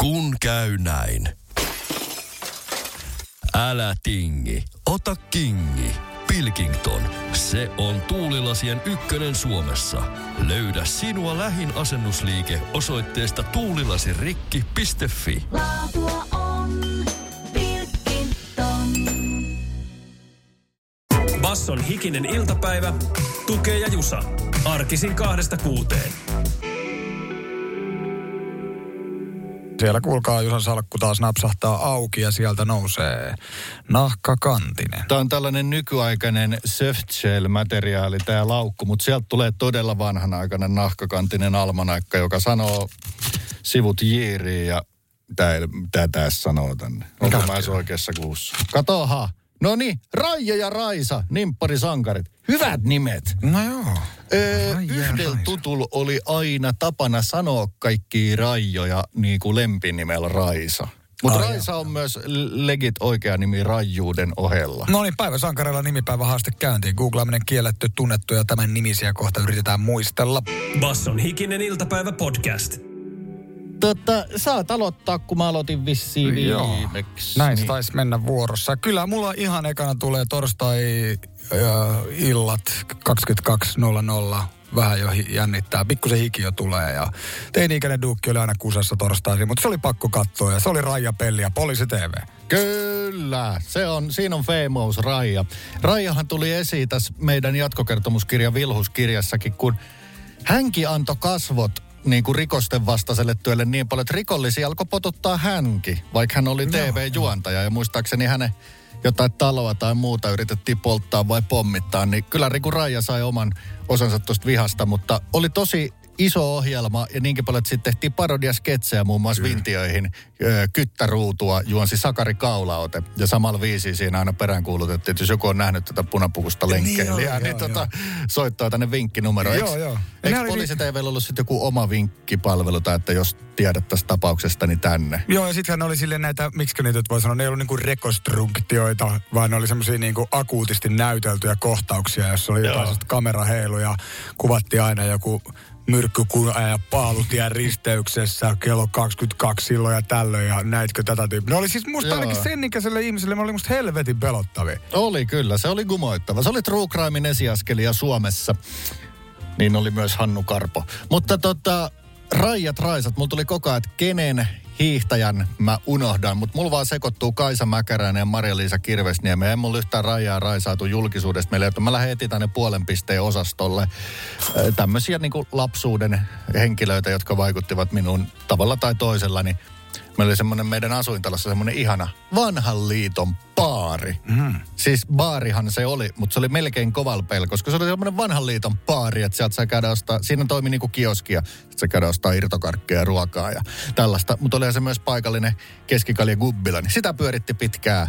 Kun käy näin. Älä tingi, ota kingi. Pilkington, se on tuulilasien ykkönen Suomessa. Löydä sinua lähin asennusliike osoitteesta tuulilasirikki.fi. Laatua on Pilkington. Basson hikinen iltapäivä, tukee ja jusa. Arkisin kahdesta kuuteen. Siellä kuulkaa Jusan salkku taas napsahtaa auki ja sieltä nousee nahkakantinen. Tämä on tällainen nykyaikainen softshell-materiaali, tämä laukku, mutta sieltä tulee todella vanhanaikainen nahkakantinen almanaikka, joka sanoo sivut jiiriin ja mitä tässä sanoo tänne. Onko mä oikeassa kuussa? Katoha! No niin, Raija ja Raisa, nimpparisankarit. Hyvät nimet. No joo. Öö, yhdellä Raisa. tutul oli aina tapana sanoa kaikki Raijoja niin kuin lempinimellä Raisa. Mutta Ai Raisa on myös legit oikea nimi Raijuuden ohella. No niin, päivä sankareilla nimipäivä haaste käyntiin. Googlaaminen kielletty, tunnettu ja tämän nimisiä kohta yritetään muistella. Basson hikinen iltapäivä podcast. Tota, saat aloittaa, kun mä aloitin vissiin viimeksi. Näin Niin. taisi mennä vuorossa. Kyllä mulla ihan ekana tulee torstai-illat 22.00. Vähän jo hi- jännittää. Pikkusen hiki jo tulee ja teini-ikäinen duukki oli aina kusessa torstaisin, mutta se oli pakko katsoa ja se oli Raija Pelli ja Poliisi TV. Kyllä, se on, siinä on famous Raija. Raijahan tuli esiin tässä meidän jatkokertomuskirja Vilhuskirjassakin, kun hänkin antoi kasvot niin kuin rikosten vastaiselle työlle niin paljon, että rikollisia alkoi potuttaa hänkin, vaikka hän oli TV-juontaja. Ja muistaakseni hänen jotain taloa tai muuta yritettiin polttaa vai pommittaa, niin kyllä Riku Raija sai oman osansa tuosta vihasta, mutta oli tosi iso ohjelma ja niinkin paljon, että sitten tehtiin parodiasketsejä muun muassa Vintiöihin. Ö, Kyttäruutua juonsi Sakari Kaulaote ja samalla viisi siinä aina peräänkuulutettiin, että jos joku on nähnyt tätä punapukusta lenkkeilijää, joo, niin, joo, tota, soittaa tänne vinkkinumero. Joo, joo. Eikö nämä oli poliisi niin- TVllä ollut sitten joku oma vinkkipalvelu, tai että jos tiedät tästä tapauksesta, niin tänne? Joo, ja sittenhän oli silleen näitä, miksi niitä voi sanoa, ne ei ollut niinku rekonstruktioita, vaan ne oli semmoisia niinku akuutisti näyteltyjä kohtauksia, jossa oli jotain sellaista kameraheilu ja kuvattiin aina joku myrkkykuja ja paalutien risteyksessä kello 22 silloin ja tällöin ja näitkö tätä tyyppiä. Ne oli siis musta Joo. ainakin sen ikäiselle ihmiselle, ne oli musta helvetin pelottavia. Oli kyllä, se oli gumoittava. Se oli True Crimein esiaskelia Suomessa. Niin oli myös Hannu Karpo. Mutta tota, Raijat Raisat, mulla tuli koko ajan, että kenen hiihtäjän mä unohdan, mutta mulla vaan sekoittuu Kaisa Mäkäräinen ja Maria-Liisa Kirvesniemi. Ei mulla yhtään Raijaa Raisaatu julkisuudesta meille, että mä lähden heti tänne puolen pisteen osastolle. Tämmöisiä niin lapsuuden henkilöitä, jotka vaikuttivat minuun tavalla tai toisella, niin Meillä oli semmoinen meidän asuintalossa semmoinen ihana vanhan liiton baari. Mm. Siis baarihan se oli, mutta se oli melkein kovalpeillä, koska se oli semmoinen vanhan liiton baari, että sieltä saa käydä ostaa, siinä toimi niinku kioskia, että sä käydä ostaa irtokarkkeja ja ruokaa ja tällaista. Mutta oli se myös paikallinen keskikalja gubbila, niin sitä pyöritti pitkää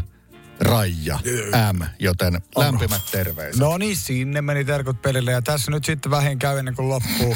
Raija M, joten lämpimät terveiset. No niin, sinne meni terkut pelille ja tässä nyt sitten vähin käy ennen kuin loppuu.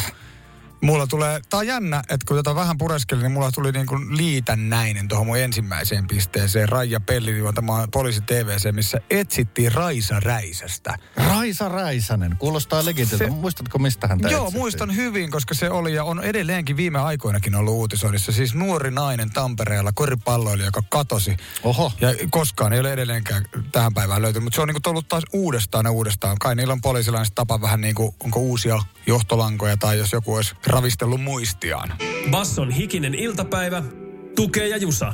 Mulla tulee, tää on jännä, että kun tätä vähän pureskelin, niin mulla tuli niin kuin liitännäinen tuohon mun ensimmäiseen pisteeseen. Raija Pelli juontamaan poliisi TVC, missä etsittiin Raisa Räisästä. Raisa Räisänen, kuulostaa legitiltä. Se- Muistatko mistä hän Joo, muistan hyvin, koska se oli ja on edelleenkin viime aikoinakin ollut uutisoinnissa. Siis nuori nainen Tampereella, koripalloilija, joka katosi. Oho. Ja koskaan ei ole edelleenkään tähän päivään löytynyt, mutta se on niinku tullut taas uudestaan ja uudestaan. Kai niillä on poliisilainen tapa vähän niin kuin, onko uusia johtolankoja tai jos joku olisi ravistellut muistiaan. Basson hikinen iltapäivä, tukee ja jusa.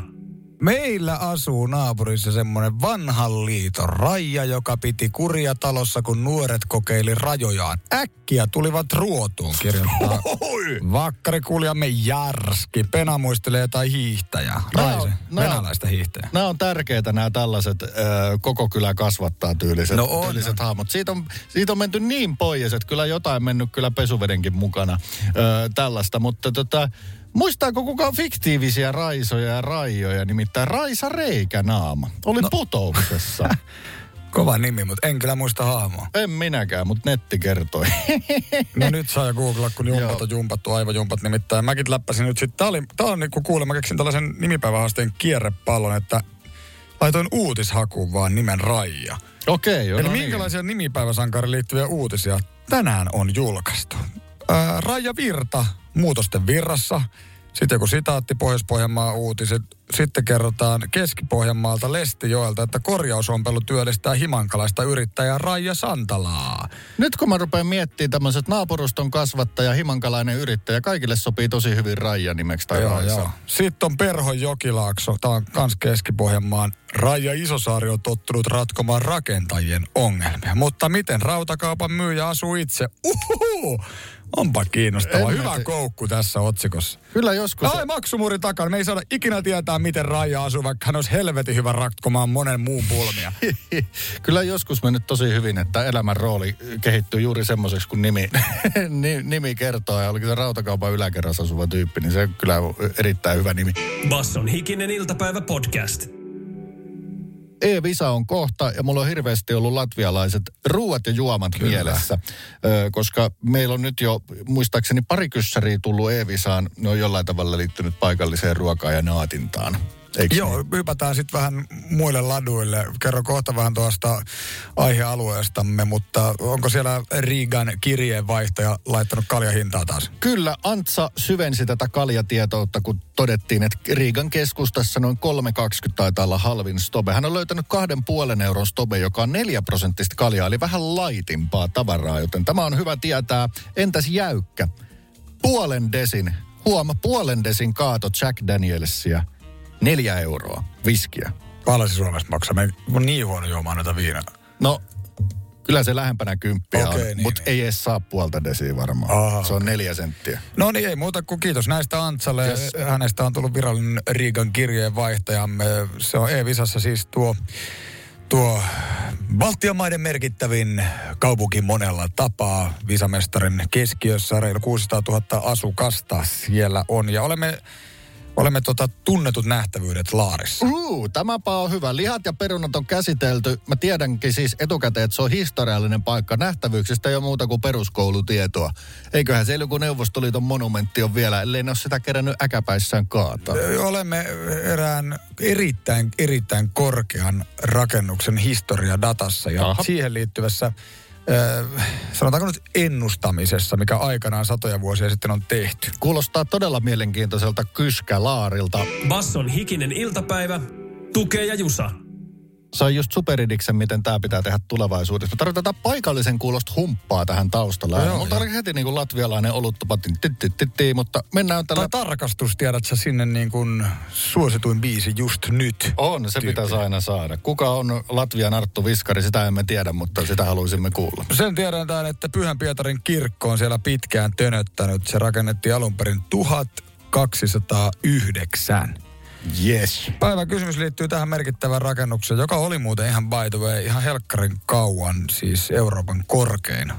Meillä asuu naapurissa semmoinen vanhan liiton raija, joka piti kuria talossa, kun nuoret kokeili rajojaan. Äkkiä tulivat ruotuun, kirjoittaa vakkarikuljamme Jarski. Pena muistelee jotain hiihtäjää. Raise, on- venäläistä hiihtäjää. Nämä on tärkeitä nämä tällaiset ö, koko kylä kasvattaa tyyliset, No on, tyyliset hahmot. Siitä on, siitä on menty niin pois, että kyllä jotain mennyt kyllä pesuvedenkin mukana ö, tällaista. Mutta tota, muistaako kukaan fiktiivisiä raisoja ja raijoja, nimittäin Raisa Reikänaama. Oli no. putouksessa. Kova nimi, mutta en kyllä muista hahmoa. en minäkään, mutta netti kertoi. No nyt saa googlaa, kun jumpat on jumpattu, aivojumpat nimittäin. Mäkin läppäsin nyt sitten. Tää, oli, tää on niinku kuulemma, keksin tällaisen nimipäivähaasteen kierrepallon, että laitoin uutishakuun vaan nimen Raija. Okei, joo. Eli no niin. minkälaisia nimipäiväsankariin liittyviä uutisia tänään on julkaistu? Ää, Raija Virta, muutosten virrassa. Sitten joku sitaatti Pohjois-Pohjanmaan uutiset. Sitten kerrotaan Keski-Pohjanmaalta Lestijoelta, että korjausompelu työllistää himankalaista yrittäjää Raija Santalaa. Nyt kun mä rupean miettimään tämmöiset naapuruston kasvattaja, himankalainen yrittäjä, kaikille sopii tosi hyvin Raija nimeksi tai Joo, joo. Sitten on Perhon Jokilaakso. Tämä on kans Keski-Pohjanmaan. Raija Isosaari on tottunut ratkomaan rakentajien ongelmia. Mutta miten rautakaupan myyjä asuu itse? Uhuhu! Onpa kiinnostava. En Hyvä tiedä. koukku tässä otsikossa. Kyllä joskus... Ai maksumuurin takana. Me ei saada ikinä tietää, miten Raija asuu, vaikka hän olisi helvetin hyvä ratkomaan monen muun pulmia. Kyllä joskus mennyt tosi hyvin, että elämän rooli kehittyy juuri semmoiseksi, kun nimi, ni- nimi kertoo. Ja olikin se rautakaupan yläkerrassa asuva tyyppi, niin se kyllä on erittäin hyvä nimi. Basson hikinen iltapäivä podcast. E-visa on kohta ja mulla on hirveästi ollut latvialaiset ruuat ja juomat Kyllä. mielessä. Ö, koska meillä on nyt jo muistaakseni pari kyssäriä tullut E-visaan. Ne on jollain tavalla liittynyt paikalliseen ruokaan ja naatintaan. Eikö Joo, hypätään sitten vähän muille laduille. Kerro kohta vähän tuosta aihealueestamme, mutta onko siellä Riigan kirjeenvaihtaja laittanut kaljahintaa taas? Kyllä, Antsa syvensi tätä kaljatietoutta, kun todettiin, että Riigan keskustassa noin 3,20 taitaa olla halvin stobe. Hän on löytänyt kahden puolen euron stobe, joka on 4 prosenttista kaljaa, eli vähän laitimpaa tavaraa, joten tämä on hyvä tietää. Entäs jäykkä? Puolen desin, huoma, puolen desin kaato Jack Danielsia, neljä euroa, viskiä. Paljon se Suomesta maksaa? Me on niin huono juomaan noita viinaa. No, kyllä se lähempänä kymppiä Okei, on, niin, mutta niin. ei edes saa puolta desiä varmaan. Aha, se on neljä senttiä. No niin, ei muuta kuin kiitos näistä Antsalle. Yes. Hänestä on tullut virallinen Riigan kirjeenvaihtajamme. Se on E-Visassa siis tuo, tuo Baltian maiden merkittävin kaupunki monella tapaa. Visamestarin keskiössä reilu 600 000 asukasta siellä on. Ja olemme, olemme tota tunnetut nähtävyydet Laarissa. Uh, tämäpä on hyvä. Lihat ja perunat on käsitelty. Mä tiedänkin siis etukäteen, että se on historiallinen paikka. Nähtävyyksistä ei ole muuta kuin peruskoulutietoa. Eiköhän se joku Neuvostoliiton monumentti on vielä, ellei ne ole sitä kerännyt äkäpäissään kaataa. Olemme erään erittäin, erittäin korkean rakennuksen historia datassa ja Aha. Siihen liittyvässä sanotaanko nyt ennustamisessa, mikä aikanaan satoja vuosia sitten on tehty. Kuulostaa todella mielenkiintoiselta kyskälaarilta. Basson hikinen iltapäivä. Tukee ja Jusa. Se on just superidiksen, miten tämä pitää tehdä tulevaisuudessa. Me tarvitaan paikallisen kuulosta humppaa tähän taustalla. No joo, Mutta oli heti niin kuin latvialainen oluttupa, mutta mennään tällä... Tai tarkastus, tiedät sä sinne niin kuin suosituin biisi just nyt. On, se tyyppi. pitäisi aina saada. Kuka on Latvian Arttu Viskari, sitä emme tiedä, mutta sitä haluaisimme kuulla. Sen tiedetään, että Pyhän Pietarin kirkko on siellä pitkään tönöttänyt. Se rakennettiin alun perin 1209. Yes. Päivän kysymys liittyy tähän merkittävään rakennukseen, joka oli muuten ihan by the way ihan helkkarin kauan, siis Euroopan korkein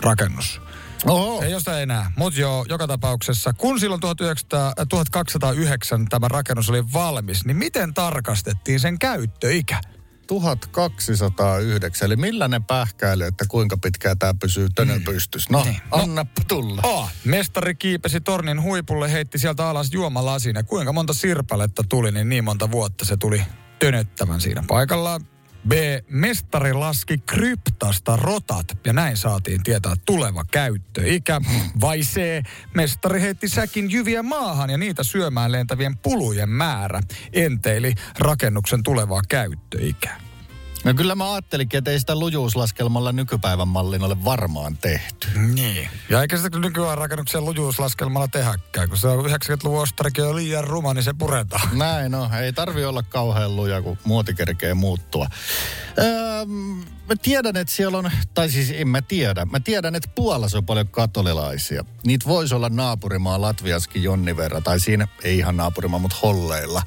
rakennus. Oho. Ei josta enää, mutta joo, joka tapauksessa, kun silloin 1900, äh, 1209 tämä rakennus oli valmis, niin miten tarkastettiin sen käyttöikä? 1209, eli millainen pähkäily, että kuinka pitkään tämä pysyy tönön pystyssä. No, Niin. anna tulla. A. Mestari kiipesi tornin huipulle, heitti sieltä alas juomalasin ja kuinka monta sirpaletta tuli, niin niin monta vuotta se tuli tönöttämään siinä paikallaan. B. Mestari laski kryptasta rotat ja näin saatiin tietää tuleva käyttöikä. Vai C. Mestari heitti säkin jyviä maahan ja niitä syömään lentävien pulujen määrä enteili rakennuksen tulevaa käyttöikää. No kyllä mä ajattelinkin, että ei sitä lujuuslaskelmalla nykypäivän mallin ole varmaan tehty. Niin. Ja eikä sitä nykyään rakennuksen lujuuslaskelmalla tehäkään, kun se on 90-luvun ostarikin jo liian ruma, niin se puretaan. Näin no, ei tarvi olla kauhean luja, kun muoti kerkee muuttua. Öö, mä tiedän, että siellä on, tai siis en mä tiedä, mä tiedän, että Puolassa on paljon katolilaisia. Niitä voisi olla naapurimaa Latviaskin jonni verran, tai siinä ei ihan naapurimaa, mutta holleilla.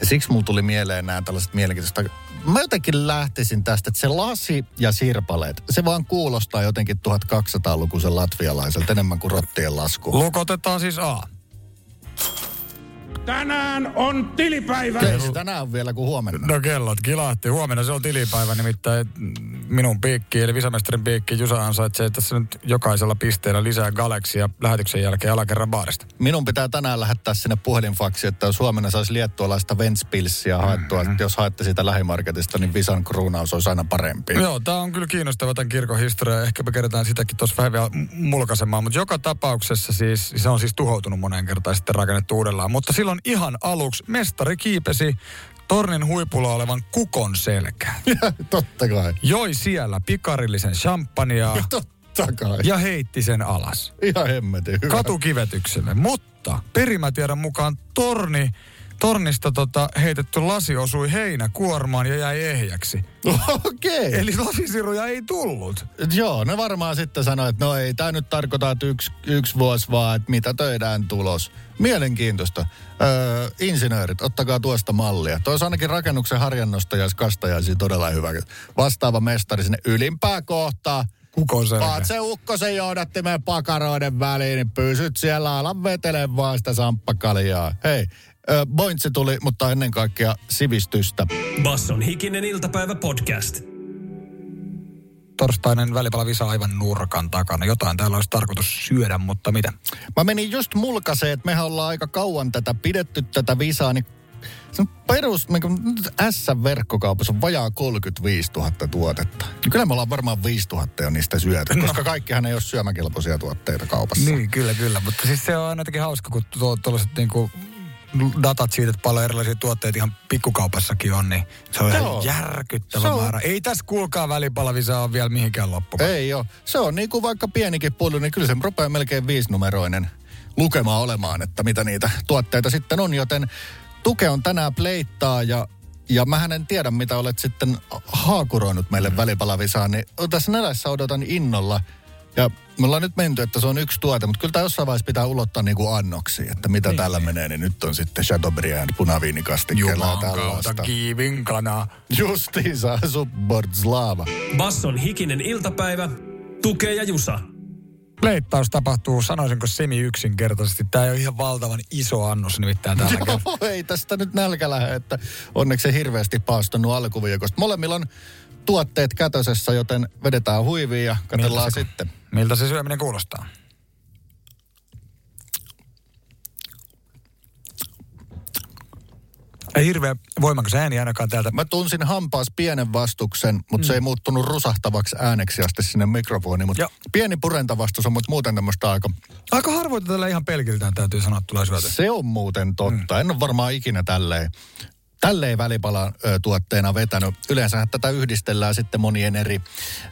Ja siksi mulla tuli mieleen nämä tällaiset mielenkiintoista. Mä jotenkin lähtisin tästä, että se lasi ja sirpaleet, se vaan kuulostaa jotenkin 1200-lukuisen latvialaiselta enemmän kuin rottien lasku. Lukotetaan siis A. Tänään on tilipäivä. Ei se tänään on vielä kuin huomenna. No kellot kilahti. Huomenna se on tilipäivä, nimittäin minun piikki, eli visamestarin piikki. Jusa ansaitsee tässä nyt jokaisella pisteellä lisää galeksia lähetyksen jälkeen alakerran baarista. Minun pitää tänään lähettää sinne puhelinfaksi, että jos huomenna saisi liettualaista Ventspilsia haettua, mm-hmm. että jos haette sitä lähimarketista, niin Visan kruunaus olisi aina parempi. Joo, tämä on kyllä kiinnostava tämän kirkon historia. Ehkä me kerätään sitäkin tuossa vähän vielä mulkaisemaan. Mutta joka tapauksessa siis, se on siis tuhoutunut moneen kertaan sitten rakennettu uudellaan. Mutta silloin ihan aluksi mestari kiipesi tornin huipulla olevan kukon selkään. Totta kai. Joi siellä pikarillisen champagnea. Totta kai. Ja heitti sen alas. Ihan hemmetin hyvä. Katukivetykselle. Mutta perimätiedon mukaan torni tornista tota, heitetty lasi osui heinäkuormaan ja jäi ehjäksi. Okei. Okay. Eli lasisiruja ei tullut. Joo, ne varmaan sitten sanoi, että no ei tämä nyt tarkoita, että yksi, yksi vuosi vaan, että mitä töidään tulos. Mielenkiintoista. Öö, insinöörit, ottakaa tuosta mallia. Tuo ainakin rakennuksen harjannosta ja kastajaisi todella hyvä. Vastaava mestari sinne ylimpää kohtaa. Kukoselkä. Vaat se ukkosen johdattimen pakaroiden väliin, niin pysyt siellä, alan vetele vaan sitä samppakaljaa. Hei, Bointsi tuli, mutta ennen kaikkea sivistystä. Basson hikinen iltapäivä podcast. Torstainen välipalavisa aivan nurkan takana. Jotain täällä olisi tarkoitus syödä, mutta mitä? Mä menin just mulkaseen, että mehän ollaan aika kauan tätä pidetty tätä visaa, niin se on perus, S-verkkokaupassa on vajaa 35 000 tuotetta. Kyllä me ollaan varmaan 5 000 jo niistä syöty, no. koska kaikkihan ei ole syömäkelpoisia tuotteita kaupassa. Niin, kyllä, kyllä. Mutta siis se on aina jotenkin hauska, kun tuollaiset niinku datat siitä, että paljon erilaisia tuotteita ihan pikkukaupassakin on, niin se on Joo. ihan järkyttävä se määrä. On... Ei tässä kuulkaa välipalavisa ole vielä mihinkään loppumaan. Ei joo. Se on niin kuin vaikka pienikin pullo, niin kyllä se rupeaa melkein viisinumeroinen lukema olemaan, että mitä niitä tuotteita sitten on. Joten Tuke on tänään pleittaa ja ja mä en tiedä, mitä olet sitten haakuroinut meille välipalavisaan, niin tässä nälässä odotan innolla – ja me ollaan nyt menty, että se on yksi tuote, mutta kyllä tämä jossain vaiheessa pitää ulottaa niin kuin annoksi, että mitä niin. tällä menee, niin nyt on sitten Chateaubriand punaviinikastikkeella ja tällaista. kiivin kana. Justiinsa, Subordslava. Basson hikinen iltapäivä, tukee ja jusa. Pleittaus tapahtuu, sanoisinko semi yksinkertaisesti. Tämä ei ole ihan valtavan iso annos nimittäin tällä Joo, ei tästä nyt nälkä lähde, että onneksi se hirveästi paastunut alkuviikosta. Molemmilla on tuotteet kätösessä, joten vedetään huiviin ja katsellaan miltä sitten. Miltä se syöminen kuulostaa? Ei hirveä voimakas ääni ainakaan täältä. Mä tunsin hampaas pienen vastuksen, mutta mm. se ei muuttunut rusahtavaksi ääneksi asti sinne mikrofoniin. Mutta pieni purentavastus on, mutta muuten tämmöistä aika... Aika harvoin tällä ihan pelkiltään täytyy sanoa tulee Se on muuten totta. Mm. En ole varmaan ikinä tälleen tälleen välipalan ö, tuotteena vetänyt. Yleensä tätä yhdistellään sitten monien eri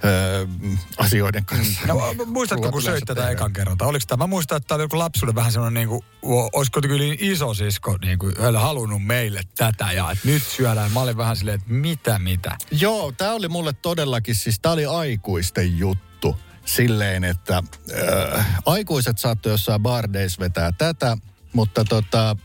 ö, asioiden kanssa. No, muistatko, kun söit tätä ekan kerran? Oliko tämä? Mä muistan, että tämä oli joku lapsuuden vähän semmoinen, niin kuin, olisiko kyllä iso sisko niin kuin, halunnut meille tätä ja että nyt syödään. Mä olin vähän silleen, että mitä, mitä. Joo, tämä oli mulle todellakin, siis tämä oli aikuisten juttu silleen, että äh, aikuiset saattoi jossain bardeis vetää tätä, mutta tota,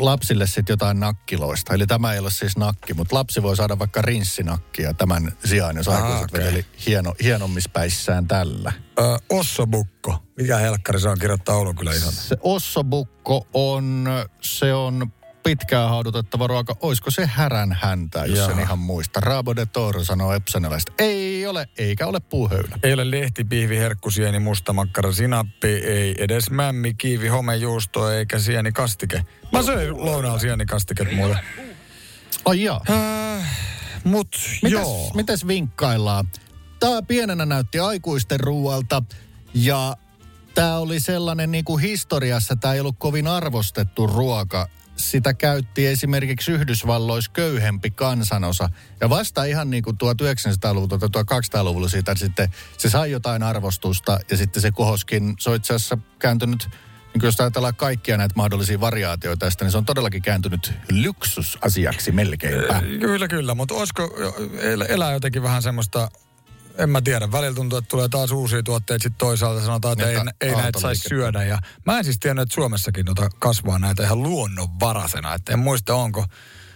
lapsille sitten jotain nakkiloista. Eli tämä ei ole siis nakki, mutta lapsi voi saada vaikka rinssinakkia tämän sijaan, jos aikuiset okay. vedeli hieno, hienommispäissään tällä. Ö, ossobukko. Mikä helkkari se on kirjoittaa Oulun kyllä ihan? Se ossobukko on, se on pitkään haudutettava ruoka. Olisiko se härän häntä, jos Jaa. sen ihan muista? Rabo de Toro sanoo epsanelaista. Ei ole, eikä ole puuhöylä. Ei ole lehti, pihvi, herkkusieni, mustamakkara, sinappi, ei edes mämmi, kiivi, homejuusto, eikä sieni kastike. Mä söin lounaalla sieni kastiket mulle. Ai joo. Äh, mut mitäs, joo. Mitäs vinkkaillaan? Tää pienenä näytti aikuisten ruualta ja tämä oli sellainen niin kuin historiassa, tämä ei ollut kovin arvostettu ruoka sitä käytti esimerkiksi Yhdysvalloissa köyhempi kansanosa. Ja vasta ihan niin kuin 1900-luvulta tai 1200-luvulla siitä sitten se sai jotain arvostusta ja sitten se kohoskin, se on itse asiassa kääntynyt niin jos ajatellaan kaikkia näitä mahdollisia variaatioita tästä, niin se on todellakin kääntynyt lyksusasiaksi melkeinpä. Kyllä, kyllä, mutta olisiko elää jotenkin vähän semmoista en mä tiedä. Välillä tuntuu, että tulee taas uusia tuotteita, sitten toisaalta sanotaan, että niin, ei, ei näitä saisi syödä. Ja mä en siis tiennyt, että Suomessakin noita kasvaa näitä ihan luonnonvarasena. Että en muista, onko,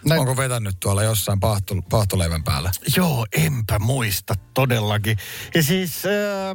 Näin. onko vetänyt tuolla jossain pahto, pahtoleivän päällä. Joo, enpä muista todellakin. Ja siis... Äh,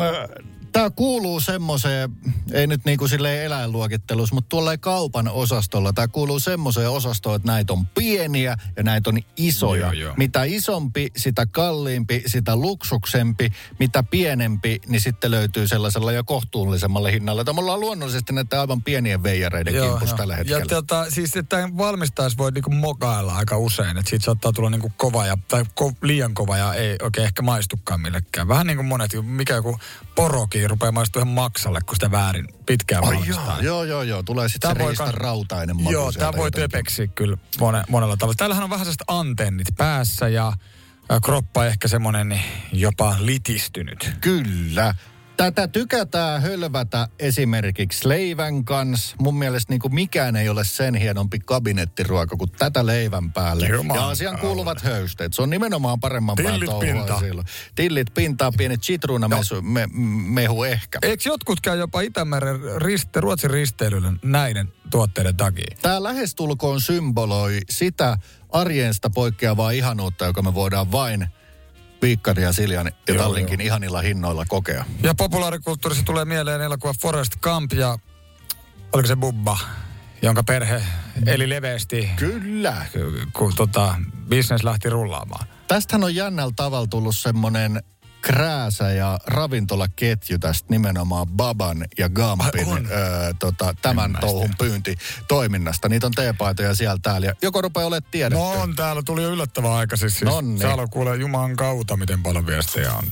äh, Tämä kuuluu semmoiseen, ei nyt niin kuin silleen eläinluokittelussa, mutta tuolla kaupan osastolla. Tämä kuuluu semmoiseen osastoon, että näitä on pieniä ja näitä on isoja. Joo, joo. Mitä isompi, sitä kalliimpi, sitä luksuksempi. Mitä pienempi, niin sitten löytyy sellaisella jo kohtuullisemmalle hinnalla. Tämä ollaan luonnollisesti näitä aivan pienien veijareiden kimpussa tällä hetkellä. Ja tota, siis että valmistajas voi niinku mokailla aika usein, että siitä saattaa tulla niinku kova ja, tai ko, liian kova ja ei oikein ehkä maistukaan millekään. Vähän niin kuin monet, mikä joku porokin rupeaa maistua ihan maksalle, kun sitä väärin pitkään valmistaa. joo, joo, joo, joo. Tulee sitten se voi rautainen maku Joo, tämä voi töpeksiä kyllä mone, monella tavalla. Täällähän on vähän sellaiset antennit päässä ja kroppa ehkä semmoinen niin jopa litistynyt. Kyllä. Tätä tykätään hölvätä esimerkiksi leivän kanssa. Mun mielestä niin kuin mikään ei ole sen hienompi kabinettiruoka kuin tätä leivän päälle. Juman ja asian kuuluvat höysteet. Se on nimenomaan paremman Tillit pintaan. silloin. Tillit pintaan, pienet sitruunamehu me, mehu ehkä. Eikö jotkut käy jopa Itämeren riste, Ruotsin risteilyllä näiden tuotteiden takia? Tämä lähestulkoon symboloi sitä arjensta poikkeavaa ihanuutta, joka me voidaan vain Viikkari ja Siljan ja Joo, Tallinkin ihanilla hinnoilla kokea. Ja populaarikulttuurissa tulee mieleen elokuva Forest Camp ja oliko se Bubba, jonka perhe eli leveästi, Kyllä. kun tota, business lähti rullaamaan. Tästähän on jännällä tavalla tullut semmoinen krääsä ja ravintolaketju tästä nimenomaan Baban ja Gampin on? öö, tota, tämän mä touhun pyyntitoiminnasta. Niitä on teepaitoja siellä täällä. Ja joko rupeaa olemaan tiedetty. No on, täällä tuli jo yllättävän aika. Siis, siis Nonni. täällä on kuule Jumalan kautta, miten paljon viestejä on.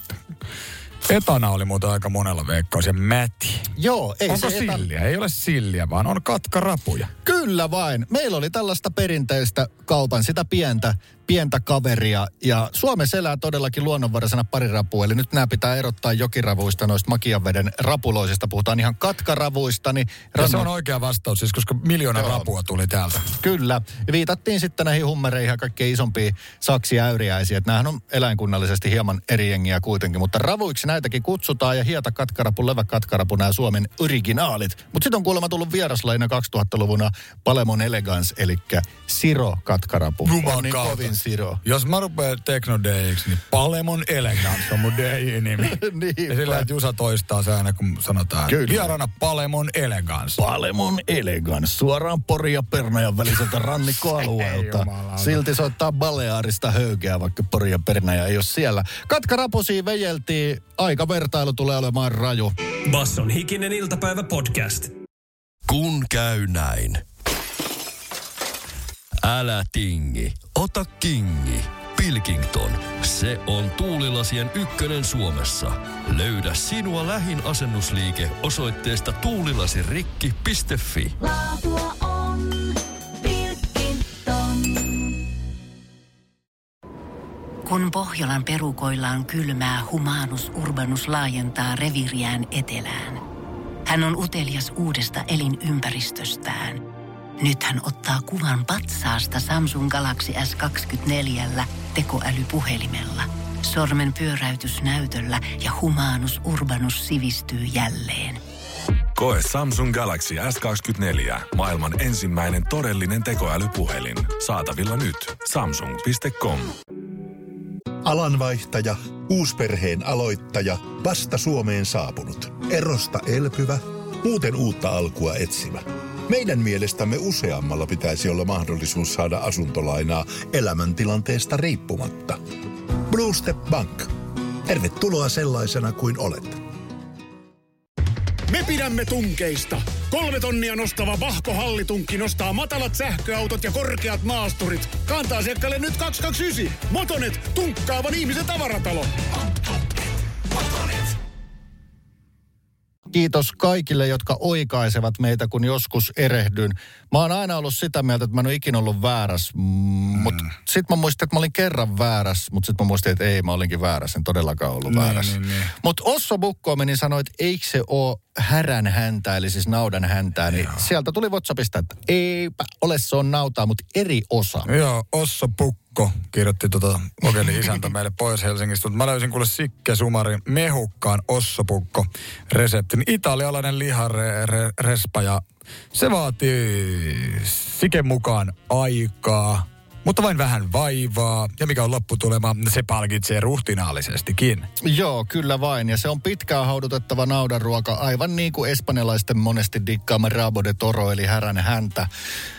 Etana oli muuten aika monella veikkaus ja Mäti. Joo, ei Onko se etä- silliä? Ei ole silliä, vaan on katkarapuja. Kyllä vain. Meillä oli tällaista perinteistä kaupan, sitä pientä, pientä kaveria. Ja Suomessa elää todellakin luonnonvaraisena parirapu. Eli nyt nämä pitää erottaa jokiravuista, noista makianveden rapuloisista. Puhutaan ihan katkaravuista. Niin Ja se rannan- on oikea vastaus, siis koska miljoona Joo. rapua tuli täältä. Kyllä. Viitattiin sitten näihin hummereihin ja kaikkein isompiin saksiäyriäisiin. Että on eläinkunnallisesti hieman eri jengiä kuitenkin. Mutta ravuiksi näitäkin kutsutaan ja hieta katkarapu, levä katkarapu, nämä Suomen originaalit. Mutta sitten on kuulemma tullut vieraslaina 2000-luvuna Palemon Elegance, eli Siro katkarapu. Juman niin kovin Siro. Jos mä rupean teknodeiksi, niin Palemon Elegance on mun DJ-nimi. Niinpä. ja sillä, että Jusa toistaa se aina, kun sanotaan. Kyllä. Vieraana Palemon Elegance. Palemon Elegance, suoraan Pori ja Pernajan väliseltä rannikkoalueelta. Silti soittaa Balearista höykeä, vaikka Pori ja Pernaja ei ole siellä. Katkarapusia vejeltiin, aikavertailu tulee olemaan raju. Basson hikinen iltapäivä podcast. Kun käy näin. Älä tingi, ota kingi. Pilkington, se on tuulilasien ykkönen Suomessa. Löydä sinua lähin asennusliike osoitteesta tuulilasirikki.fi. Laatua on Pilkington. Kun Pohjolan perukoillaan kylmää, humanus urbanus laajentaa reviriään etelään. Hän on utelias uudesta elinympäristöstään. Nyt hän ottaa kuvan patsaasta Samsung Galaxy S24 tekoälypuhelimella. Sormen pyöräytys näytöllä ja humanus urbanus sivistyy jälleen. Koe Samsung Galaxy S24. Maailman ensimmäinen todellinen tekoälypuhelin. Saatavilla nyt. Samsung.com. Alanvaihtaja, uusperheen aloittaja, vasta Suomeen saapunut, erosta elpyvä, muuten uutta alkua etsimä. Meidän mielestämme useammalla pitäisi olla mahdollisuus saada asuntolainaa elämäntilanteesta riippumatta. Blue Step Bank. Tervetuloa sellaisena kuin olet. Me pidämme tunkeista. Kolme tonnia nostava Vahko Hallitunkki nostaa matalat sähköautot ja korkeat maasturit. Kantaa asiakkaalle nyt 229. Motonet, tunkkaavan ihmisen tavaratalo. Kiitos kaikille, jotka oikaisevat meitä, kun joskus erehdyn. Mä oon aina ollut sitä mieltä, että mä en ole ikinä ollut väärässä. Mm, Mutta sitten mä muistin, että mä olin kerran väärässä, mutta sitten mä muistin, että ei, mä olinkin väärässä. En todellakaan ollut Niin, väärässä. niin, niin. Mutta Osso Bukko meni sanoi, että eikö se ole härän häntää, eli siis naudan häntää. Niin sieltä tuli WhatsAppista, että eipä ole, se on nautaa, mutta eri osa. Joo, Osso Pukko kirjoitti tota Ogeli isäntä meille Pohjois-Helsingistä, mutta mä löysin kuule Sikke Sumarin mehukkaan Osso Pukko reseptin. Italialainen lihare, re, ja se vaatii Siken mukaan aikaa, mutta vain vähän vaivaa. Ja mikä on lopputulema, se palkitsee ruhtinaallisestikin. Joo, kyllä vain. Ja se on pitkään haudutettava naudanruoka, aivan niin kuin espanjalaisten monesti dikkaama rabo de toro, eli härän häntä,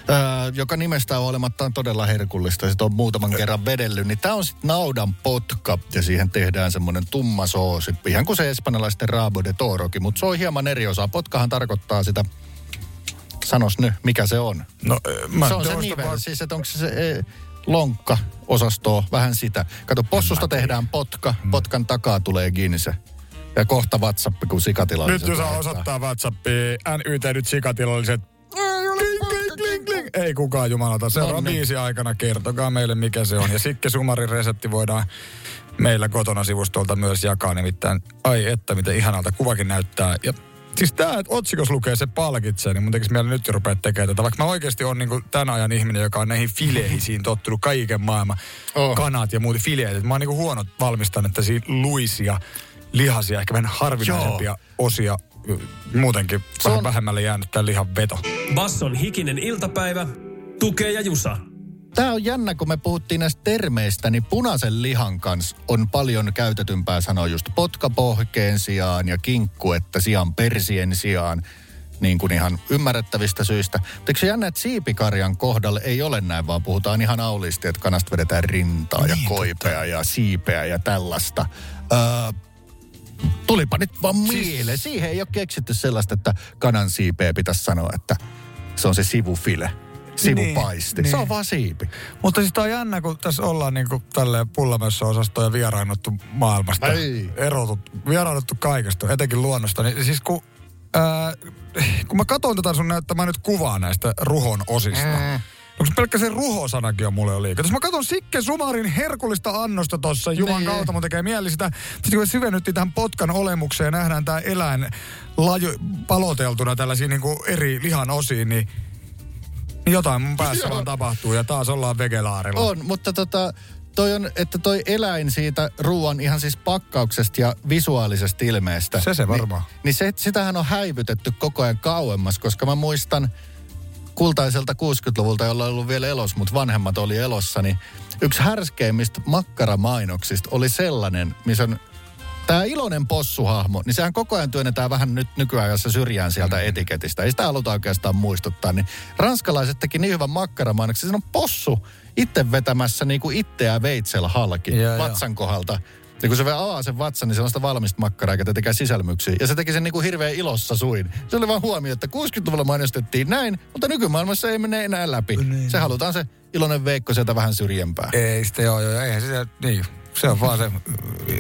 öö, joka nimestä on todella herkullista. Sitä on muutaman kerran vedellyt. Niin tämä on sitten naudan potka, ja siihen tehdään semmoinen tumma soosi. Ihan kuin se espanjalaisten rabo de torokin, mutta se on hieman eri osa. Potkahan tarkoittaa sitä Sanos nyt, mikä se on. No, mä se on se nivel, vaan- siis että onko se, se e, lonkka-osastoa, vähän sitä. Kato, possusta tehdään potka, potkan takaa tulee ginse. Ja kohta WhatsApp, kun sikatilalliset Nyt jos saa osoittaa WhatsAppiin, NYT nyt sikatilalliset. Kling, kling, kling, kling. Ei kukaan jumalata. No niin. biisi aikana kertokaa meille mikä se on. Ja Sikke Sumarin resepti voidaan meillä kotona sivustolta myös jakaa. Nimittäin, ai että miten ihanalta kuvakin näyttää. Ja siis tää, että otsikos lukee se palkitsee, niin mun tekisi mieli nyt jo rupea tekemään tätä. Vaikka mä oikeasti on niinku tämän ajan ihminen, joka on näihin fileisiin tottunut kaiken maailman Oh. kanat ja muut fileet. Et Mä oon niinku huono valmistan, että siinä luisia, lihasia, ehkä vähän harvinaisempia osia ö, muutenkin vähän on- vähemmälle jäänyt tämän lihan veto. Basson hikinen iltapäivä, tukee ja jusa. Tämä on jännä, kun me puhuttiin näistä termeistä, niin punaisen lihan kanssa on paljon käytetympää sanoa just potkapohkeen sijaan ja kinkku, että sijaan persien sijaan. Niin kuin ihan ymmärrettävistä syistä. Mutta eikö se jännä, että siipikarjan kohdalle ei ole näin, vaan puhutaan ihan aulisti, että kanasta vedetään rintaa ja koipea ja siipeä ja tällaista. Öö, tulipa nyt vaan mieleen. Siihen ei ole keksitty sellaista, että kanan siipeä pitäisi sanoa, että se on se sivufile, sivupaisti. Niin, se on niin. vaan siipi. Mutta siis on jännä, kun tässä ollaan niinku tälleen pullamössöosastoon ja vieraannuttu maailmasta. Ei. Erotut, vieraannuttu kaikesta, etenkin luonnosta. Niin siis kun, ää, kun mä katson tätä sun näyttämään nyt kuvaa näistä ruhon osista. Mm. Onko se pelkkä se ruhosanakin on mulle jo liikaa? Jos mä katson Sikke Sumarin herkullista annosta tossa, Juman Niin. kautta mun tekee mieli sitä. Sitten kun me syvennyttiin tähän potkan olemukseen ja nähdään tää eläin laju, paloteltuna tällaisiin niinku eri lihan osiin, niin niin jotain mun päässä vaan tapahtuu ja taas ollaan vegelaarilla. On, mutta tota, toi on, että toi eläin siitä ruoan ihan siis pakkauksesta ja visuaalisesta ilmeestä. Se se varmaan. Niin, niin se, sitähän on häivytetty koko ajan kauemmas, koska mä muistan kultaiselta 60-luvulta, jolla on ollut vielä elos, mutta vanhemmat oli elossa, niin yksi härskeimmistä makkaramainoksista oli sellainen, missä on Tämä iloinen possuhahmo, niin sehän koko ajan työnnetään vähän nyt nykyajassa syrjään sieltä Mm. etiketistä. Ei sitä haluta oikeastaan muistuttaa. Niin ranskalaiset teki niin hyvän makkaramainoksen. Siinä on possu itse vetämässä niin kuin itseään veitsellä halki Joo, vatsan kohdalta. Ja kun se vielä avaa sen vatsan, niin se on sitä valmista makkaraa, joka tekee sisälmyksiä. Ja se teki sen niin kuin hirveän ilossa suin. Se oli vaan huomio, että 60-luvulla mainostettiin näin, mutta nykymaailmassa ei mene enää läpi. Niin. Se halutaan se iloinen veikko sieltä vähän syrjempää. Ei sitä joo, joo, eihän sitä, niin. Se on vaan se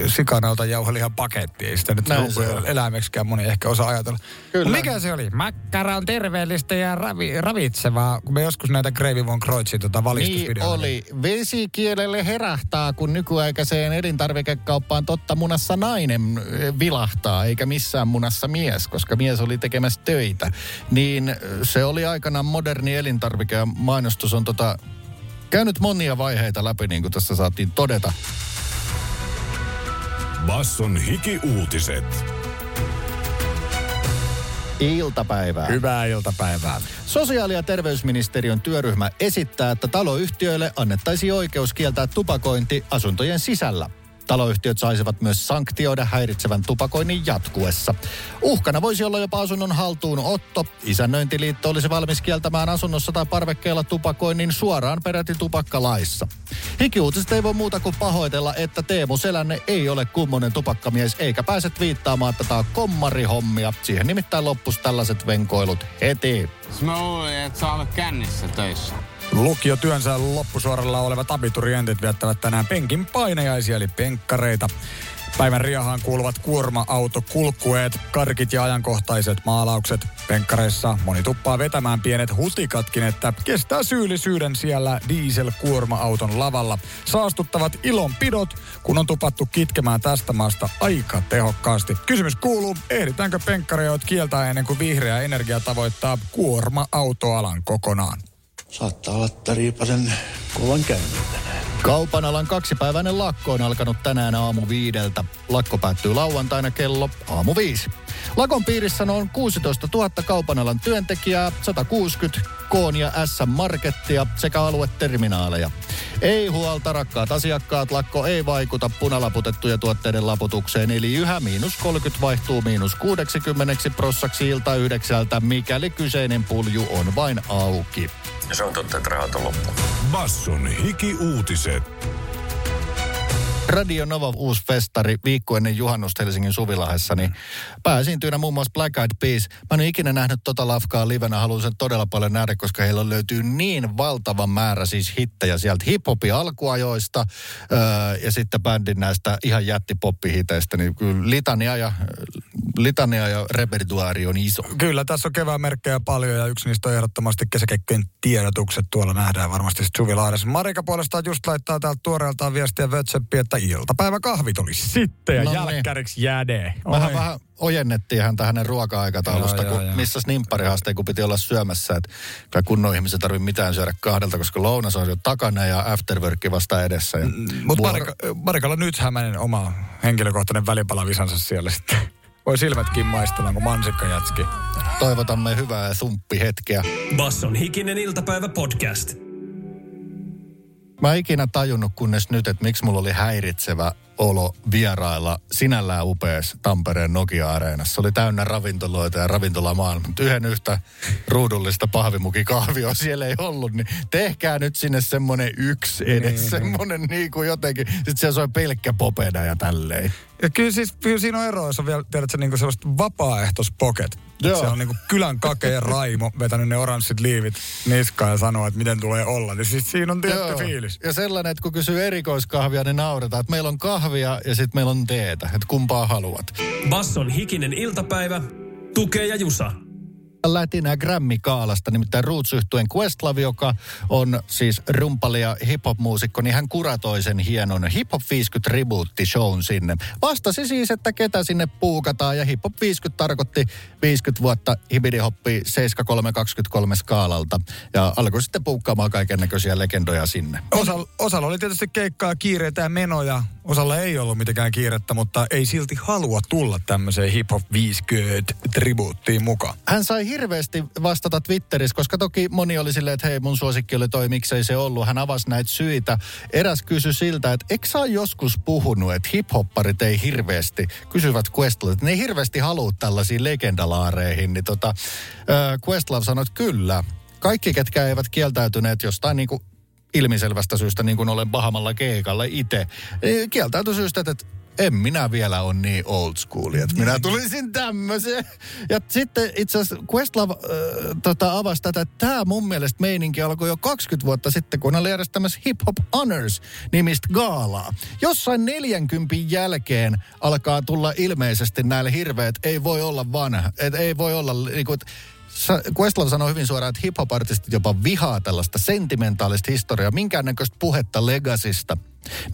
sikanauta jauhelihan paketti. Ei sitä nyt Näin se on. eläimeksikään moni ehkä osaa ajatella. Kyllä. Mut Mikä se oli? Makkara on terveellistä ja ravi, ravitsevaa. Kun me joskus näitä Greivi von Kreutzin tota Niin valistusvideoita. oli. Vesikielelle herähtää, kun nykyaikaiseen elintarvikekauppaan totta munassa nainen eh, vilahtaa, eikä missään munassa mies, koska mies oli tekemässä töitä. Niin eh, se oli aikanaan moderni elintarvike ja mainostus on tota, käynyt monia vaiheita läpi, niin kuin tässä saatiin todeta. Basson hiki-uutiset. Iltapäivää. Hyvää iltapäivää. Sosiaali- ja terveysministeriön työryhmä esittää, että taloyhtiöille annettaisiin oikeus kieltää tupakointi asuntojen sisällä. Taloyhtiöt saisivat myös sanktioida häiritsevän tupakoinnin jatkuessa. Uhkana voisi olla jopa asunnon haltuunotto. Isännöintiliitto olisi valmis kieltämään asunnossa tai parvekkeella tupakoinnin suoraan peräti tupakkalaissa. Hikiuutiset ei voi muuta kuin pahoitella, että Teemu Selänne ei ole kummonen tupakkamies eikä pääse viittaamaan, on kommarihommia. Siihen nimittäin loppus tällaiset venkoilut heti. Mä luulin, että sä olet kännissä töissä. Lukiotyönsä loppusuoralla olevat abiturientit viettävät tänään penkin painajaisia eli penkkareita. Päivän riahaan kuuluvat kuorma-auto, kulkueet, karkit ja ajankohtaiset maalaukset. Penkkareissa moni tuppaa vetämään pienet hutikatkin, että kestää syyllisyyden siellä diesel-kuorma-auton lavalla. Saastuttavat ilonpidot, kun on tupattu kitkemään tästä maasta aika tehokkaasti. Kysymys kuuluu, ehditäänkö penkkareot kieltää ennen kuin vihreä energia tavoittaa kuorma-autoalan kokonaan? Saattaa olla tariipasen kovan käynnin. Kaupan alan kaksipäiväinen lakko on alkanut tänään aamu viideltä. Lakko päättyy lauantaina kello aamu viisi. Lakon piirissä on 16 000 kaupan alan työntekijää, 160 Koon ja S-markettia sekä alueterminaaleja. Ei huolta, rakkaat asiakkaat, lakko ei vaikuta punalaputettujen tuotteiden laputukseen, eli yhä miinus 30 vaihtuu miinus 60 prossaksi ilta yhdeksältä, mikäli kyseinen pulju on vain auki. Ja se on totta, että rahat on loppu. Basson hiki-uutiset. Radio Nova uusi festari viikko ennen juhannusta Helsingin Suvilahdessa, niin pääesiintyjänä muun muassa Black Eyed Peas. Mä en ole ikinä nähnyt tota lafkaa livenä, haluan sen todella paljon nähdä, koska heillä löytyy niin valtavan määrä siis hittejä sieltä hiphopin alkuajoista öö, ja sitten bändin näistä ihan jättipoppihiteistä, niin kyllä litania ja, litania ja repertuaari on iso. Kyllä, tässä on kevään merkkejä paljon ja yksi niistä on ehdottomasti kesäkekkojen tiedotukset. Tuolla nähdään varmasti Suvilahdessa. Marika puolestaan just laittaa täältä tuoreeltaan viestiä Whatsappiin, iltapäiväkahvi tuli sitten ja No niin. jälkkäriksi jäde. Vähän, Oi. vähän ojennettiin häntä hänen ruoka-aikataulusta, Joo, kun joo. missä nimpparihaaste, kun piti olla syömässä. Että kai kunnon ihmisen tarvitse mitään syödä kahdelta, koska lounas on jo takana ja afterworkki vasta edessä. Ja Mutta vuoro- Marika, Marikalla nyt hämänen oma henkilökohtainen välipalavisansa siellä sitten. Voi silmätkin maistella, kun mansikka jätski. Toivotamme hyvää sumppihetkeä. Basson hikinen iltapäivä podcast. Mä en ikinä tajunnut kunnes nyt, että miksi mulla oli häiritsevä olo vierailla sinällään upeassa Tampereen Nokia-areenassa. Se oli täynnä ravintoloita ja ravintolamaailma. Mutta yhden yhtä ruudullista pahvimukikahvioa siellä ei ollut, niin tehkää nyt sinne semmonen yksi edes, Niin. semmonen niinku jotenkin. Sitten siellä soi pelkkä popeda ja tälleen. Ja kyllä, siis, kyllä siinä on ero, jos on vielä, tiedätkö, niin sellaista vapaaehtoispoket. Joo. Se on niin kylän kakea Raimo vetänyt ne oranssit liivit niskaan ja sanoo, että miten tulee olla. Niin siis siinä on tietty Joo. fiilis. Ja sellainen, että kun kysyy erikoiskahvia, niin nauretaan, että meillä on kahvia ja sitten meillä on teetä, että kumpaa haluat. Basson hikinen iltapäivä. Tukee ja Jusa. Lätinä Grammy-kaalasta, nimittäin roots Questlove, joka on siis rumpali ja hip-hop-muusikko, niin hän kuratoi sen hienon Hip Hop 50 Rebootti shown sinne. Vastasi siis, että ketä sinne puukataan ja Hip Hop 50 tarkoitti 50 vuotta hibidihoppi 7323 skaalalta ja alkoi sitten puukkaamaan kaiken näköisiä legendoja sinne. Osalla, osalla oli tietysti keikkaa, kiireitä ja menoja. Osalla ei ollut mitenkään kiirettä, mutta ei silti halua tulla tämmöiseen Hip Hop 50 tribuuttiin mukaan. hän sai hirveästi vastata Twitterissä, koska toki moni oli silleen, että hei mun suosikki oli toi, miksei se ollut. Hän avasi näitä syitä. Eräs kysyi siltä, että eikö sä joskus puhunut, että hiphopparit ei hirveästi, kysyvät Questlove, että ne ei hirveästi halua tällaisiin legendalaareihin. Niin tota, äh, Questlove sanoi, että kyllä. Kaikki, ketkä eivät kieltäytyneet jostain niinku ilmiselvästä syystä, niin kuin olen Bahamalla keikalla itse, niin kieltäytyi syystä, että en minä vielä ole niin old school, että minä tulisin tämmöiseen. Ja sitten itse asiassa Questlove äh, tota, avasi tätä, että tämä mun mielestä meininki alkoi jo 20 vuotta sitten, kun oli järjestämässä Hip Hop Honors nimistä gaalaa. Jossain 40 jälkeen alkaa tulla ilmeisesti näille hirveät, ei voi olla vanha, et ei voi olla et Sa- Questlove sanoi hyvin suoraan, että hip-hop-artistit jopa vihaa tällaista sentimentaalista historiaa, minkäännäköistä puhetta legasista.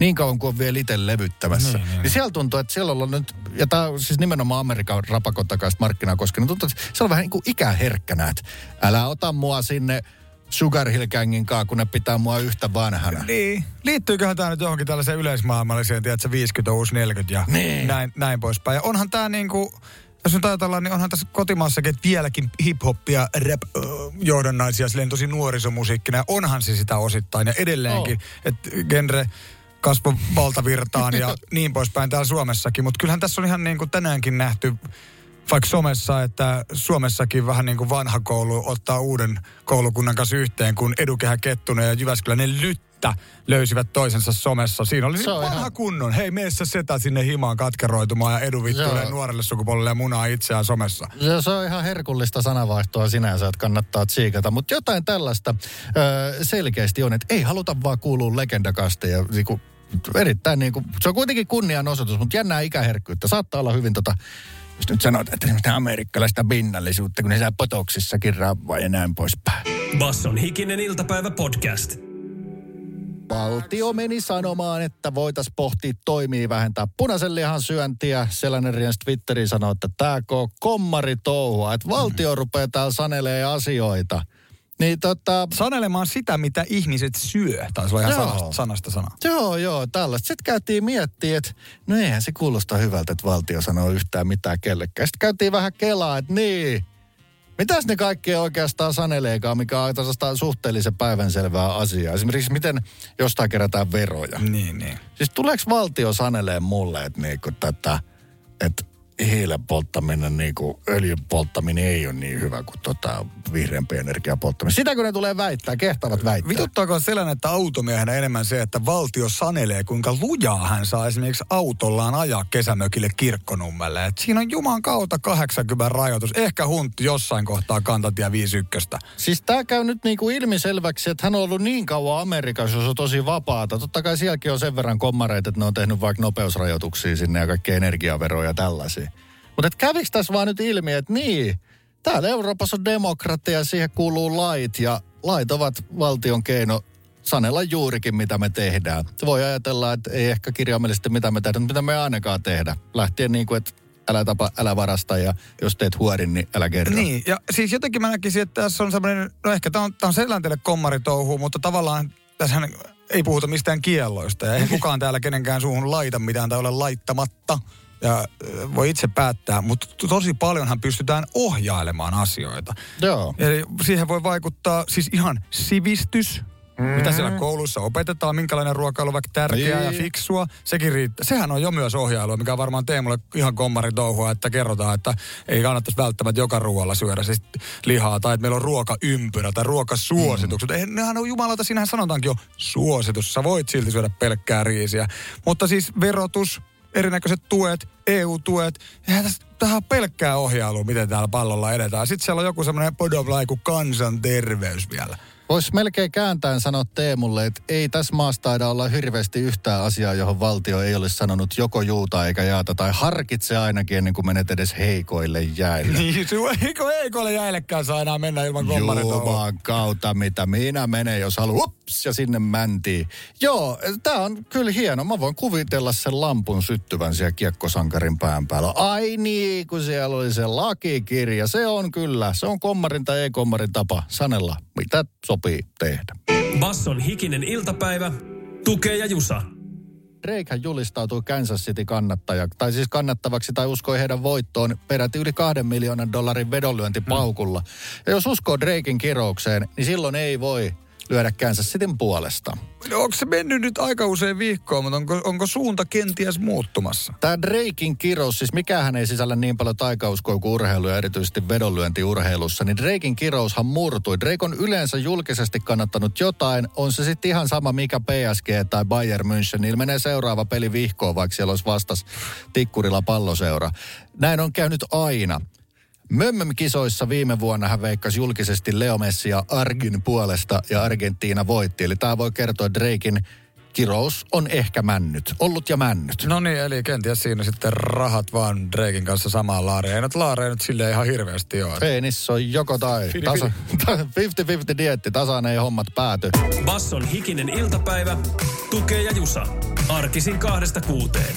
Niin kauan kuin on vielä itse levyttämässä. Niin, niin. niin siellä tuntuu, että siellä on nyt, ja tämä on siis nimenomaan Amerikan rapakon takaista markkinaa koskenut, tuntuu, että se on vähän niin kuin ikäherkkänä, että älä ota mua sinne Sugar Hill Gangin kaa, kun ne pitää mua yhtä vanhana. Niin. Liittyyköhän tämä nyt johonkin tällaiseen yleismaailmalliseen, tiedätkö, 50 on uusi 40 ja Niin. näin, näin poispäin. Ja onhan tämä niinku, jos nyt ajatellaan, niin onhan tässä kotimaassakin vieläkin hip-hoppia, rap äh, johdannaisia, silleen tosi nuorisomusiikkina. Ja onhan se sitä osittain ja edelleenkin, oh. että genre kasvo valtavirtaan ja niin poispäin täällä Suomessakin. Mutta kyllähän tässä on ihan niin kuin tänäänkin nähty vaikka somessa, että Suomessakin vähän niin kuin vanha koulu ottaa uuden koulukunnan kanssa yhteen, kun Edukehä Kettunen ja Jyväskyläinen Lyttä löysivät toisensa somessa. Siinä oli Se on vanha ihan- kunnon. Hei, mene sä setä sinne himaan katkeroitumaan ja Edu vittuilee Joo. nuorelle sukupolvelle ja munaa itseään somessa. Se, se on ihan herkullista sanavaihtoa sinänsä, että kannattaa tsiikata. Mutta jotain tällaista ö, selkeästi on, että ei haluta vaan kuulua legendakasteen. Ja niinku, erittäin niinku, se on kuitenkin kunnianosoitus, mutta jännää ikäherkkyyttä. Saattaa olla hyvin tota, jos nyt sanotaan, että semmoista amerikkalaista pinnallisuutta, kun ne saa potoksissakin raavaa ja näin poispäin. Basson hikinen iltapäivä podcast. Valtio meni sanomaan, että voitaisiin pohtia toimii vähentää punaisen lihan syöntiä. Sellainen riens Twitteriin sanoi, että tämä kommari touhua, että valtio rupeaa täällä sanelee asioita. Niin tota, Sanelemaan sitä, mitä ihmiset syö. Taisi olla ihan Joo. sanasta, sanasta sanaa. Joo, joo, tällaista. Sitten käytiin miettiä, että no eihän se kuulosta hyvältä, että valtio sanoo yhtään mitään kellekään. Sitten käytiin vähän kelaa, että niin, Mitäs ne kaikki oikeastaan saneleekaan, mikä on oikeastaan suhteellisen päivänselvää asiaa? Esimerkiksi miten jostain kerätään veroja. Niin, niin. Siis tuleeko valtio sanelee mulle, että niinku tätä, että hiilen polttaminen, niinku öljyn polttaminen ei ole niin hyvä kuin tota vihreämpi energian polttaminen. Sitäkö ne tulee väittää, kehtaavat väittää? Vituttaako sellainen, että automiehenä enemmän se, että valtio sanelee, kuinka lujaa hän saa esimerkiksi autollaan ajaa kesämökille kirkkonummelle. Et siinä on juman kautta 80 rajoitus. Ehkä huntti jossain kohtaa kantatie 51. Siis tämä käy nyt niinku ilmiselväksi, että hän on ollut niin kauan Amerikassa, jos on tosi vapaata. Totta kai sielläkin on sen verran kommareita, että ne on tehnyt vaikka nopeusrajoituksia sinne ja kaikkea energiaveroja ja tällaisia. Mutta kävikö tässä vaan nyt ilmi, että niin, täällä Euroopassa on demokratia siihen kuuluu lait ja lait ovat valtion keino sanella juurikin, mitä me tehdään. Voi ajatella, että ei ehkä kirjaimellisesti mitä me tehdään, mutta mitä me ainakaan tehdä. Lähtien niin kuin, että älä tapa, älä varasta ja jos teet huorin, niin älä kerro. Niin, ja siis jotenkin mä näkisin, että tässä on semmoinen, no ehkä tämä on, on sellainen kommaritouhu, mutta tavallaan tässä ei puhuta mistään kielloista ja ei kukaan täällä kenenkään suuhun laita mitään tai ole laittamatta ja äh, voi itse päättää, mutta tosi paljonhan pystytään ohjailemaan asioita. Joo. Eli siihen voi vaikuttaa siis ihan sivistys, Mm-hmm. Mitä siellä koulussa opetetaan, minkälainen ruokailu on vaikka tärkeää ja Niin. fiksua, sekin riittää. Sehän on jo myös ohjailua, mikä on varmaan Teemulle ihan kommaritouhua, että kerrotaan, että ei kannattaisi välttämättä joka ruoalla syödä siis lihaa, tai että meillä on ruokaympyrä tai ruokasuositukset. Mm. Eihän, nehän on jumalauta, siinähän sanotaankin jo suositus. Sä voit silti syödä pelkkää riisiä. Mutta siis verotus, erinäköiset tuet, EU-tuet, eihän tässä tähän pelkkää ohjailua, miten täällä pallolla edetään. Sitten siellä on joku semmoinen podovlaiku kansanterveys vielä. Voisi melkein kääntäen sanoa Teemulle, että ei tässä maassa taida olla hirveästi yhtään asiaa, johon valtio ei ole sanonut joko juuta eikä jaata, tai harkitse ainakin ennen kuin menet edes heikoille jäille. Niin, eikö eikolle jäillekään saa enää mennä ilman kommaritouhua. Kautta, mitä minä menen, jos haluan, ups, ja sinne mäntiin. Joo, tämä on kyllä hieno. Mä voin kuvitella sen lampun syttyvän siellä kiekkosankarin pään päällä. Ai niin, kun siellä oli se lakikirja. Se on kyllä, se on kommarin tai ei kommarin tapa sanella, mitä sopii tehdä. Basson hikinen iltapäivä. Tukee ja Jusa. Drakehän julistautui Kansas City kannattaja, tai siis kannattavaksi tai uskoi heidän voittoon peräti yli kahden miljoonan dollarin vedonlyöntipaukulla. Ja jos uskoo Draken kiroukseen, niin silloin ei voi lyödä Kansas Cityn puolesta. No, onko se mennyt nyt aika usein viikkoon, mutta onko, onko suunta kenties muuttumassa? Tämä Drakein kirous, siis mikähän ei sisällä niin paljon taikauskoa kuin urheilu ja erityisesti vedonlyöntiurheilussa, niin Drakein kiroushan murtui. Drake on yleensä julkisesti kannattanut jotain, on se sitten ihan sama mikä PSG tai Bayern München, niin menee seuraava peli vihkoon, vaikka siellä olisi vastas tikkurilla palloseura. Näin on käynyt aina. Mömmöm-kisoissa viime vuonna hän veikkasi julkisesti Leo Messia Argin puolesta ja Argentiina voitti. Eli tämä voi kertoa, että Drakein kirous on ehkä männyt. Ollut ja männyt. No niin, eli kenties siinä sitten rahat vaan Drakein kanssa samaan laariin. Ei nyt laareja nyt silleen ihan hirveästi ole. Ei, niissä on joko tai. Tasa, 50-50 dietti, tasaan ei hommat pääty. Basson hikinen iltapäivä. Tukee ja Jusa. Arkisin kahdesta kuuteen.